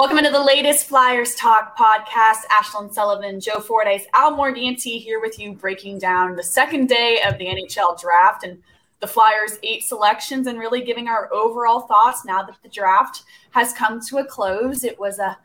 Welcome into the latest Flyers Talk podcast. Ashlyn Sullivan, Joe Fordyce, Al Morganti here with you, breaking down the second day of the NHL draft and the Flyers' eight selections and really giving our overall thoughts now that the draft has come to a close. It was a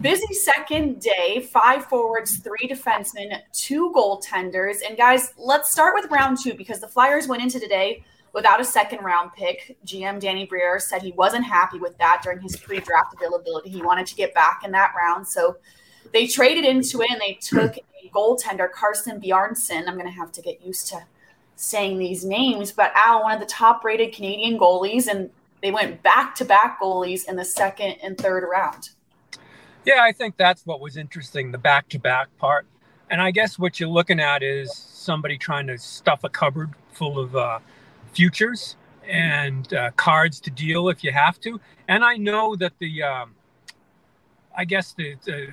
busy second day five forwards, three defensemen, two goaltenders. And guys, let's start with round two because the Flyers went into today without a second round pick. GM Danny Briere said he wasn't happy with that during his pre draft availability. He wanted to get back in that round. So they traded into it and they took a goaltender, Carson Bjarnason. I'm going to have to get used to saying these names, but Al, one of the top rated Canadian goalies, and they went back to back goalies in the second and third round. Yeah, I think that's what was interesting the back to back part. And I guess what you're looking at is somebody trying to stuff a cupboard full of uh, futures and uh, cards to deal if you have to. And I know that the, um, I guess the, the,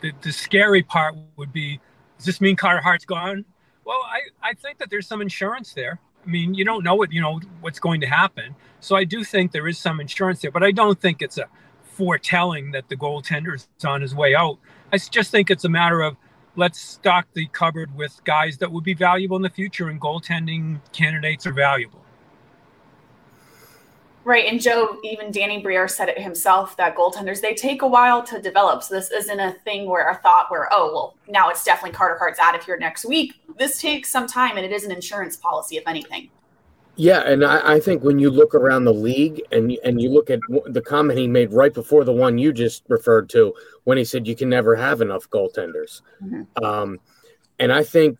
the, the scary part would be, does this mean Carter Hart's gone? Well, I, I think that there's some insurance there. I mean, you don't know what you know what's going to happen. So I do think there is some insurance there, but I don't think it's a foretelling that the goaltender is on his way out. I just think it's a matter of let's stock the cupboard with guys that would be valuable in the future, and goaltending candidates are valuable. Right. And Joe, even Danny Briere said it himself that goaltenders, they take a while to develop. So this isn't a thing where a thought where, oh, well, now it's definitely Carter Hart's out of here next week. This takes some time and it is an insurance policy, if anything. Yeah, and I, I, think when you look around the league and and you look at the comment he made right before the one you just referred to, when he said you can never have enough goaltenders, mm-hmm. um, and I think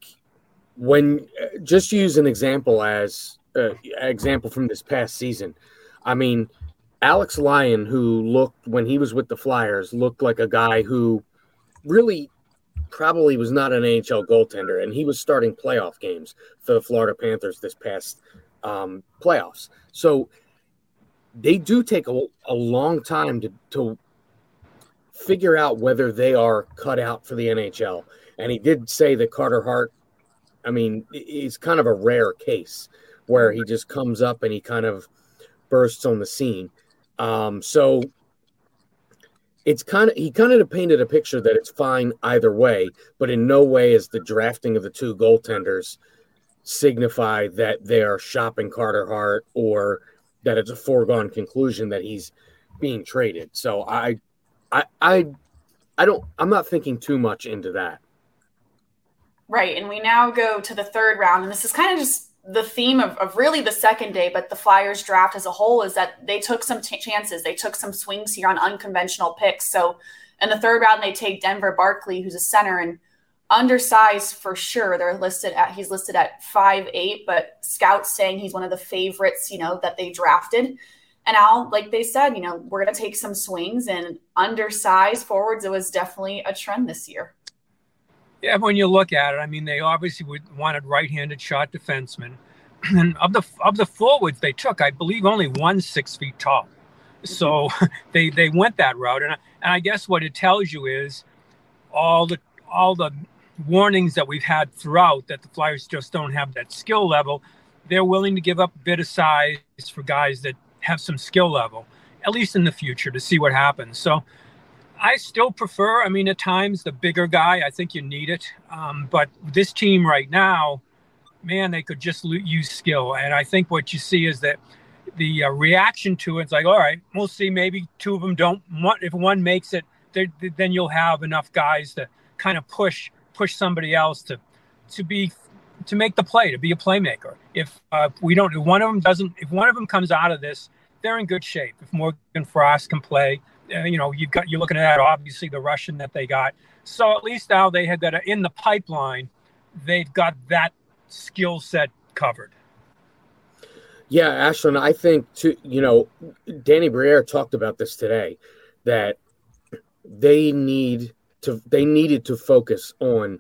when just use an example as uh, example from this past season, I mean Alex Lyon, who looked when he was with the Flyers, looked like a guy who really probably was not an NHL goaltender, and he was starting playoff games for the Florida Panthers this past um, playoffs. So they do take a, a long time to, to figure out whether they are cut out for the NHL. And he did say that Carter Hart, I mean, he's kind of a rare case where he just comes up and he kind of bursts on the scene. Um, so it's kind of he kind of painted a picture that it's fine either way, but in no way is the drafting of the two goaltenders signify that they are shopping Carter Hart or that it's a foregone conclusion that he's being traded. So I, I, I, I don't. I'm not thinking too much into that. Right, and we now go to the third round, and this is kind of just the theme of, of really the second day, but the Flyers draft as a whole is that they took some t- chances, they took some swings here on unconventional picks. So in the third round, they take Denver Barkley, who's a center, and undersized for sure. They're listed at he's listed at five eight, but scouts saying he's one of the favorites, you know, that they drafted. And Al, like they said, you know, we're gonna take some swings and undersized forwards. It was definitely a trend this year. Yeah, when you look at it, I mean, they obviously would, wanted right-handed shot defensemen, and of the of the forwards they took, I believe only one six feet tall. Mm-hmm. So they they went that route, and I, and I guess what it tells you is all the all the warnings that we've had throughout that the Flyers just don't have that skill level, they're willing to give up a bit of size for guys that have some skill level, at least in the future, to see what happens. So I still prefer, I mean, at times the bigger guy, I think you need it. Um, but this team right now, man, they could just use skill. And I think what you see is that the uh, reaction to it's like, all right, we'll see. Maybe two of them don't want, if one makes it, then you'll have enough guys to kind of push push somebody else to to be to make the play, to be a playmaker. If uh, we don't, if one of them doesn't, if one of them comes out of this, they're in good shape. If Morgan Frost can play, uh, you know, you've got you're looking at obviously the Russian that they got. So at least now they had that in the pipeline, they've got that skill set covered. Yeah, Ashlyn, I think to you know, Danny Briere talked about this today that they need to they needed to focus on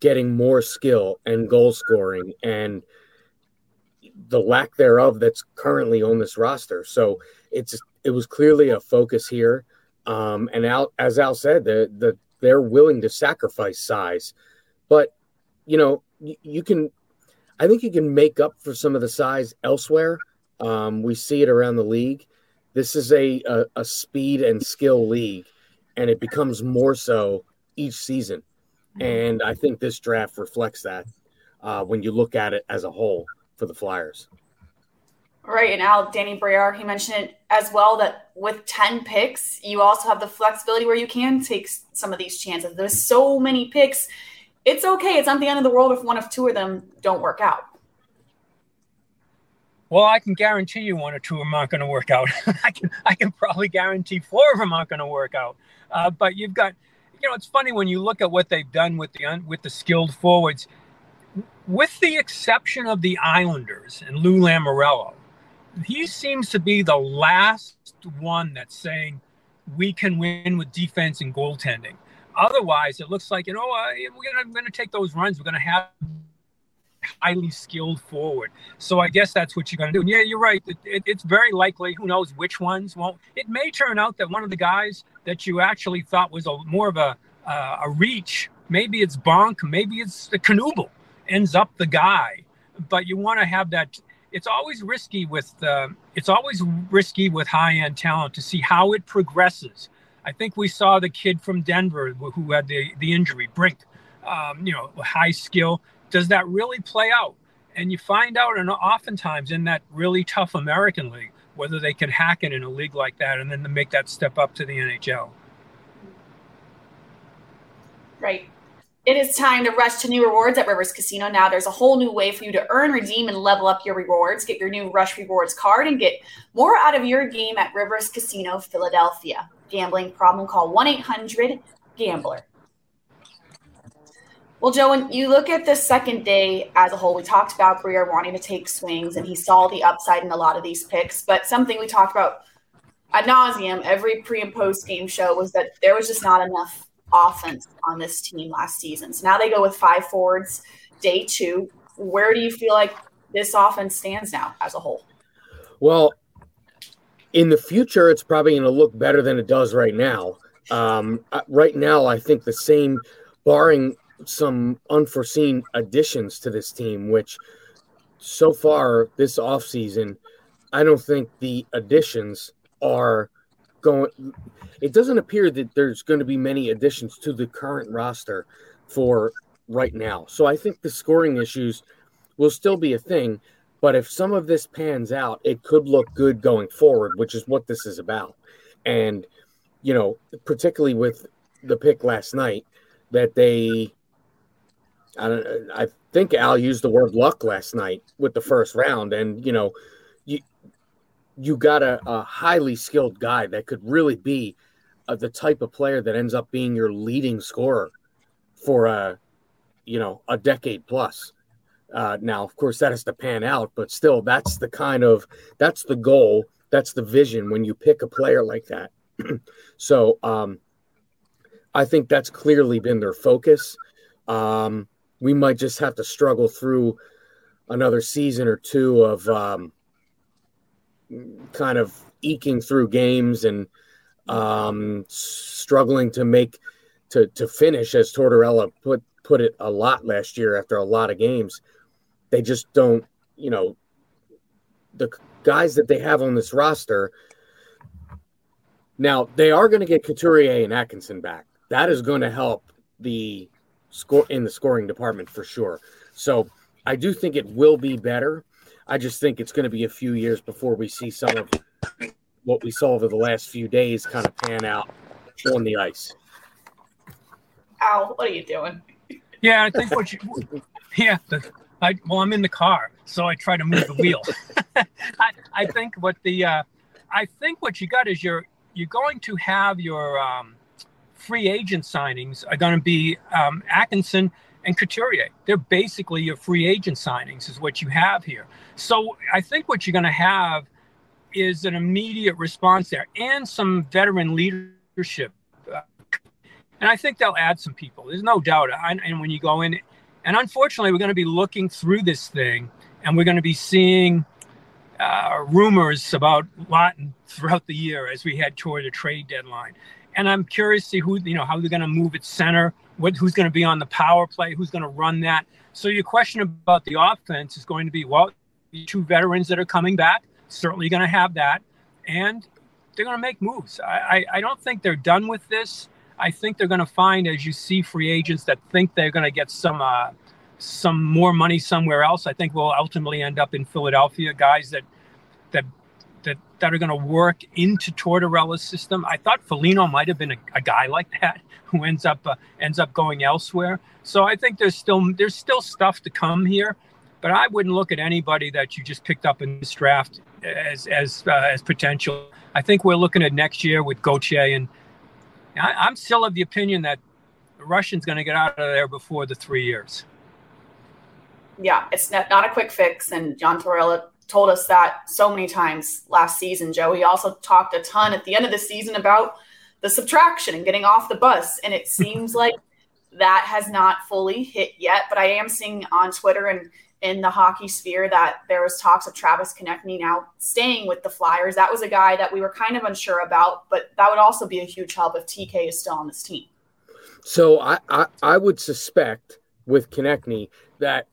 getting more skill and goal scoring and the lack thereof that's currently on this roster. So it's it was clearly a focus here. Um, and Al, as Al said, the, the they're willing to sacrifice size, but you know you, you can. I think you can make up for some of the size elsewhere. Um, we see it around the league. This is a, a, a speed and skill league, and it becomes more so each season. And I think this draft reflects that uh, when you look at it as a whole for the Flyers. Right. And Al, Danny Briere, he mentioned it as well that with 10 picks, you also have the flexibility where you can take some of these chances. There's so many picks. It's okay. It's not the end of the world if one of two of them don't work out. Well, I can guarantee you one or two of them aren't going to work out. I can I can probably guarantee four of them aren't going to work out. Uh, but you've got you know, it's funny when you look at what they've done with the with the skilled forwards, with the exception of the Islanders and Lou Lamoriello, he seems to be the last one that's saying we can win with defense and goaltending. Otherwise, it looks like you know uh, we're gonna take those runs. We're gonna have highly skilled forward. So I guess that's what you're going to do. And yeah, you're right. It, it, it's very likely. Who knows which ones won't? It may turn out that one of the guys that you actually thought was a more of a uh, a reach, maybe it's Bonk, maybe it's the Knuble, ends up the guy. But you want to have that. It's always risky with uh, it's always risky with high end talent to see how it progresses. I think we saw the kid from Denver who had the the injury, Brink. Um, you know, high skill does that really play out? And you find out, and oftentimes in that really tough American league, whether they can hack it in a league like that and then make that step up to the NHL. Right. It is time to rush to new rewards at Rivers Casino. Now there's a whole new way for you to earn, redeem, and level up your rewards. Get your new Rush Rewards card and get more out of your game at Rivers Casino Philadelphia. Gambling problem? Call 1 800 Gambler. Well, Joe, when you look at the second day as a whole, we talked about Briere wanting to take swings, and he saw the upside in a lot of these picks. But something we talked about ad nauseum every pre and post game show was that there was just not enough offense on this team last season. So now they go with five forwards, day two. Where do you feel like this offense stands now as a whole? Well, in the future, it's probably going to look better than it does right now. Um, uh, right now, I think the same, barring some unforeseen additions to this team, which so far this offseason, I don't think the additions are going. It doesn't appear that there's going to be many additions to the current roster for right now. So I think the scoring issues will still be a thing. But if some of this pans out, it could look good going forward, which is what this is about. And, you know, particularly with the pick last night, that they I don't. I think Al used the word luck last night with the first round, and you know, you you got a, a highly skilled guy that could really be uh, the type of player that ends up being your leading scorer for a you know a decade plus. Uh, now, of course, that has to pan out, but still, that's the kind of that's the goal, that's the vision when you pick a player like that. so, um, I think that's clearly been their focus. Um, we might just have to struggle through another season or two of um, kind of eking through games and um, struggling to make to to finish, as Tortorella put put it a lot last year after a lot of games. They just don't, you know, the guys that they have on this roster. Now they are going to get Couturier and Atkinson back. That is going to help the score in the scoring department for sure. So I do think it will be better. I just think it's going to be a few years before we see some of what we saw over the last few days kind of pan out on the ice. Al, what are you doing? Yeah, I think what you. Yeah, the, I, well, I'm in the car, so I try to move the wheel. I, I think what the, uh, I think what you got is you're you're going to have your um, free agent signings are going to be um, Atkinson and Couturier. They're basically your free agent signings, is what you have here. So I think what you're going to have is an immediate response there and some veteran leadership. And I think they'll add some people. There's no doubt. And when you go in, and unfortunately, we're going to be looking through this thing and we're going to be seeing uh, rumors about Laughton throughout the year as we head toward the trade deadline. And I'm curious to see who, you know, how they're going to move at center, what, who's going to be on the power play, who's going to run that. So your question about the offense is going to be, well, two veterans that are coming back, certainly going to have that. And they're going to make moves. I, I, I don't think they're done with this. I think they're going to find, as you see free agents that think they're going to get some uh, some more money somewhere else. I think we'll ultimately end up in Philadelphia. Guys that that that are going to work into Tortorella's system. I thought Foligno might have been a, a guy like that who ends up uh, ends up going elsewhere. So I think there's still there's still stuff to come here, but I wouldn't look at anybody that you just picked up in this draft as as uh, as potential. I think we're looking at next year with Gauthier and I, am still of the opinion that the Russian's going to get out of there before the three years. Yeah, it's not, not a quick fix. And John Tortorella told us that so many times last season, Joe. He also talked a ton at the end of the season about the subtraction and getting off the bus. And it seems like that has not fully hit yet. But I am seeing on Twitter and in the hockey sphere that there was talks of Travis Konecny now staying with the Flyers. That was a guy that we were kind of unsure about, but that would also be a huge help if TK is still on this team. So I, I, I would suspect with Konecny that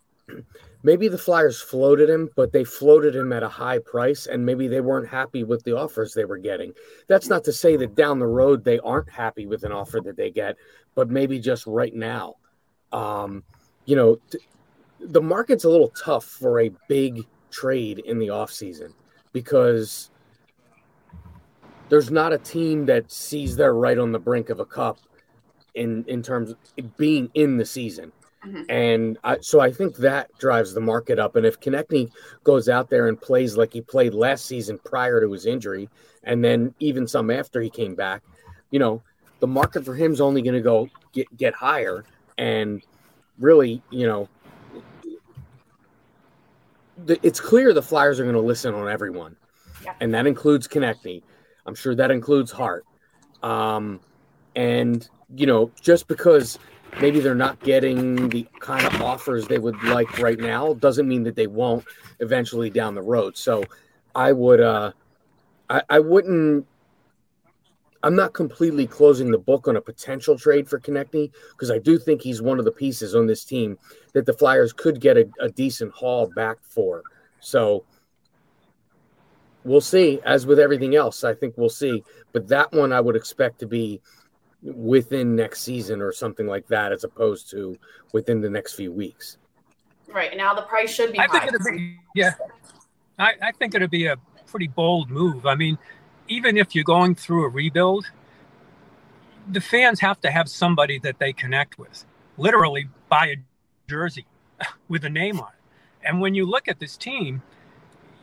maybe the Flyers floated him, but they floated him at a high price, and maybe they weren't happy with the offers they were getting. That's not to say that down the road they aren't happy with an offer that they get, but maybe just right now. Um, you know, t- the market's a little tough for a big trade in the offseason because there's not a team that sees they're right on the brink of a cup in in terms of being in the season. Mm-hmm. And I, so I think that drives the market up. And if Konecny goes out there and plays like he played last season prior to his injury, and then even some after he came back, you know, the market for him is only going to go get, get higher. And really, you know, it's clear the Flyers are going to listen on everyone, yeah. and that includes Konecny. I'm sure that includes Hart. Um, and you know, just because maybe they're not getting the kind of offers they would like right now doesn't mean that they won't eventually down the road. So I would, uh, I, I wouldn't I'm not completely closing the book on a potential trade for Konecny because I do think he's one of the pieces on this team that the Flyers could get a, a decent haul back for. So we'll see. As with everything else, I think we'll see. But that one I would expect to be within next season or something like that, as opposed to within the next few weeks. Right now, the price should be. I high. think it'll be yeah. I, I think it'd be a pretty bold move. I mean, even if you're going through a rebuild, the fans have to have somebody that they connect with. Literally buy a jersey with a name on it. And when you look at this team,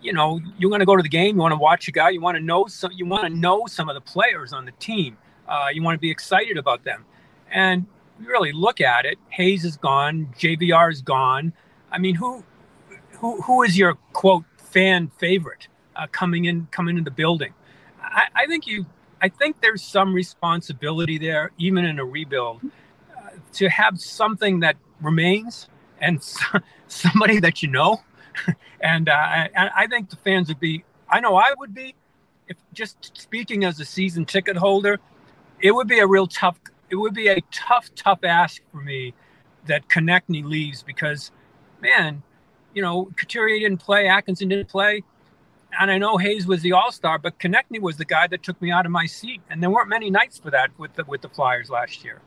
you know, you're going to go to the game, you want to watch a guy, you want to know some, you want to know some of the players on the team. Uh, you want to be excited about them. And really look at it, Hayes is gone, JVR is gone. I mean, who who who is your quote fan favorite uh, coming in coming in the building? I, I think you I think there's some responsibility there, even in a rebuild, uh, to have something that remains and somebody that you know. and, uh, I, I think the fans would be, I know I would be, if just speaking as a season ticket holder, it would be a real tough, it would be a tough, tough ask for me that Konecny leaves because, man, you know, Couturier didn't play, Atkinson didn't play and I know Hayes was the All Star, but Konecny was the guy that took me out of my seat, and there weren't many nights for that with the with the Flyers last year.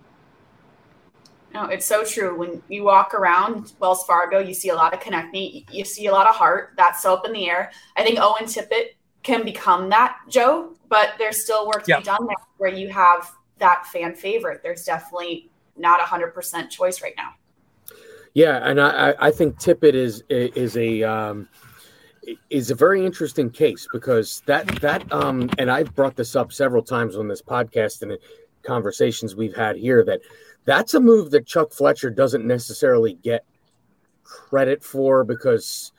No, it's so true. When you walk around Wells Fargo, you see a lot of Konecny, you see a lot of Hart. That's up in the air. I think Owen Tippett can become that, Joe, but there's still work to yeah. be done there where you have that fan favorite. There's definitely not a hundred percent choice right now. Yeah, and I, I think Tippett is is a um, is a very interesting case because that that um, and I've brought this up several times on this podcast and conversations we've had here that that's a move that Chuck Fletcher doesn't necessarily get credit for because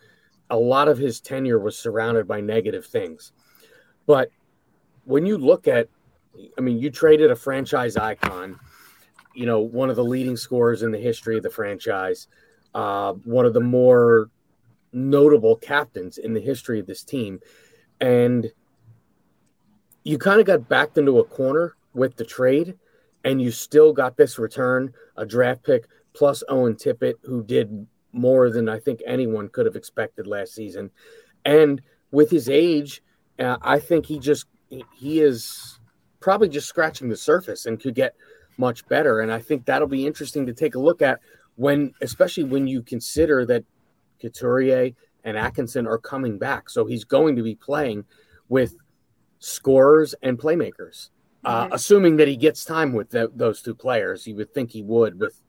a lot of his tenure was surrounded by negative things. But when you look at, I mean, you traded a franchise icon you know, one of the leading scorers in the history of the franchise, uh, one of the more notable captains in the history of this team. And you kind of got backed into a corner with the trade, and you still got this return a draft pick plus Owen Tippett, who did more than I think anyone could have expected last season. And with his age, uh, I think he just he is probably just scratching the surface and could get much better. And I think that'll be interesting to take a look at when, especially when you consider that Couturier and Atkinson are coming back. So he's going to be playing with scorers and playmakers. Uh, mm-hmm. assuming that he gets time with the, those two players, you would think he would with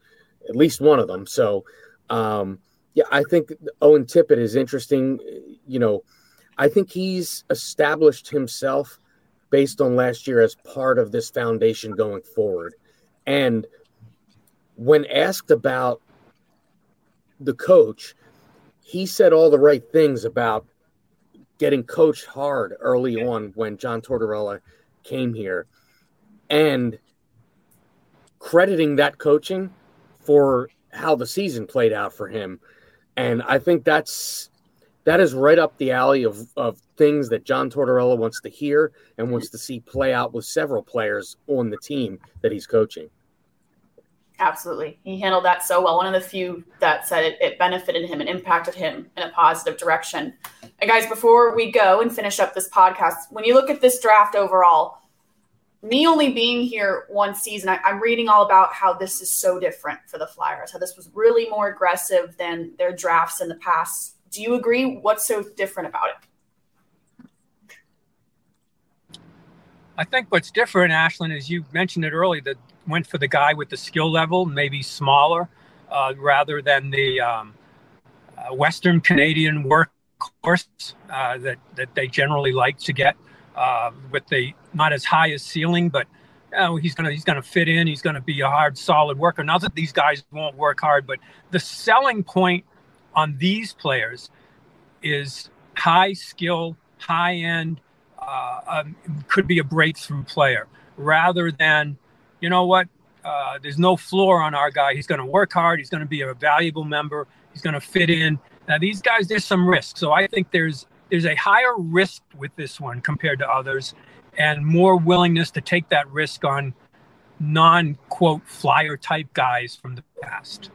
at least one of them. So, um, yeah, I think Owen Tippett is interesting. You know, I think he's established himself based on last year as part of this foundation going forward. And when asked about the coach, he said all the right things about getting coached hard early on when John Tortorella came here and crediting that coaching for how the season played out for him. And I think that's that is right up the alley of, of things that John Tortorella wants to hear and wants to see play out with several players on the team that he's coaching. Absolutely. He handled that so well. One of the few that said it, it, benefited him and impacted him in a positive direction. And guys, before we go and finish up this podcast, when you look at this draft overall, me only being here one season, I, I'm reading all about how this is so different for the Flyers, how this was really more aggressive than their drafts in the past. Do you agree? What's so different about it? I think what's different, Ashlyn, is you mentioned it earlier, that went for the guy with the skill level, maybe smaller, uh, rather than the um, uh, Western Canadian workhorse uh, that that they generally like to get uh, with the not as high as ceiling, but know, he's gonna he's gonna fit in. He's gonna be a hard, solid worker. Not that these guys won't work hard, but the selling point on these players is high skill, high end. Uh, um, could be a breakthrough player rather than you know what? Uh, there's no floor on our guy. He's going to work hard. He's going to be a valuable member. He's going to fit in. Now these guys, there's some risk. So I think there's there's a higher risk with this one compared to others, and more willingness to take that risk on non quote flyer type guys from the past.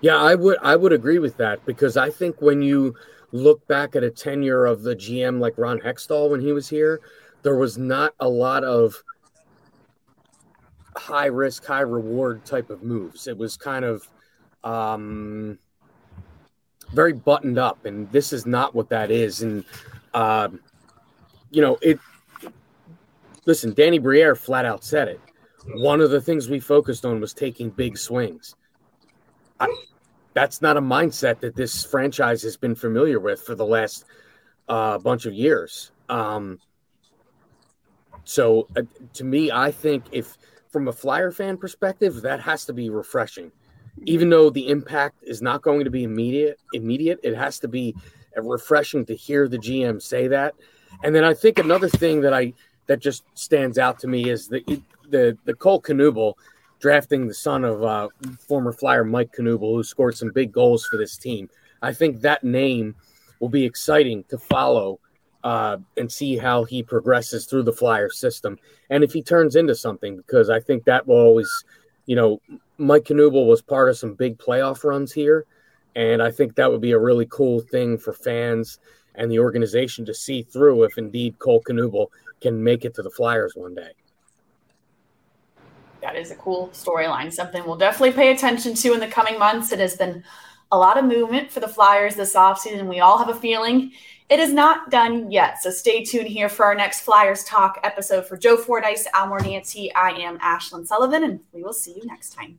Yeah, I would I would agree with that because I think when you look back at a tenure of the GM like Ron Hextall when he was here, there was not a lot of high risk, high reward type of moves. It was kind of um, very buttoned up, and this is not what that is. And uh, you know, it. Listen, Danny Briere flat out said it. One of the things we focused on was taking big swings. I, that's not a mindset that this franchise has been familiar with for the last uh, bunch of years. Um, so, uh, to me, I think if from a Flyer fan perspective, that has to be refreshing. Even though the impact is not going to be immediate, immediate, it has to be refreshing to hear the GM say that. And then I think another thing that I that just stands out to me is the the the Cole Knuble drafting the son of uh, former Flyer Mike Knuble, who scored some big goals for this team. I think that name will be exciting to follow uh, and see how he progresses through the flyer system and if he turns into something because i think that will always you know mike Knuble was part of some big playoff runs here and i think that would be a really cool thing for fans and the organization to see through if indeed cole Knuble can make it to the flyers one day that is a cool storyline something we'll definitely pay attention to in the coming months it has been a lot of movement for the flyers this offseason we all have a feeling it is not done yet, so stay tuned here for our next Flyers Talk episode. For Joe Fordyce, Al Morganti, I am Ashlyn Sullivan, and we will see you next time.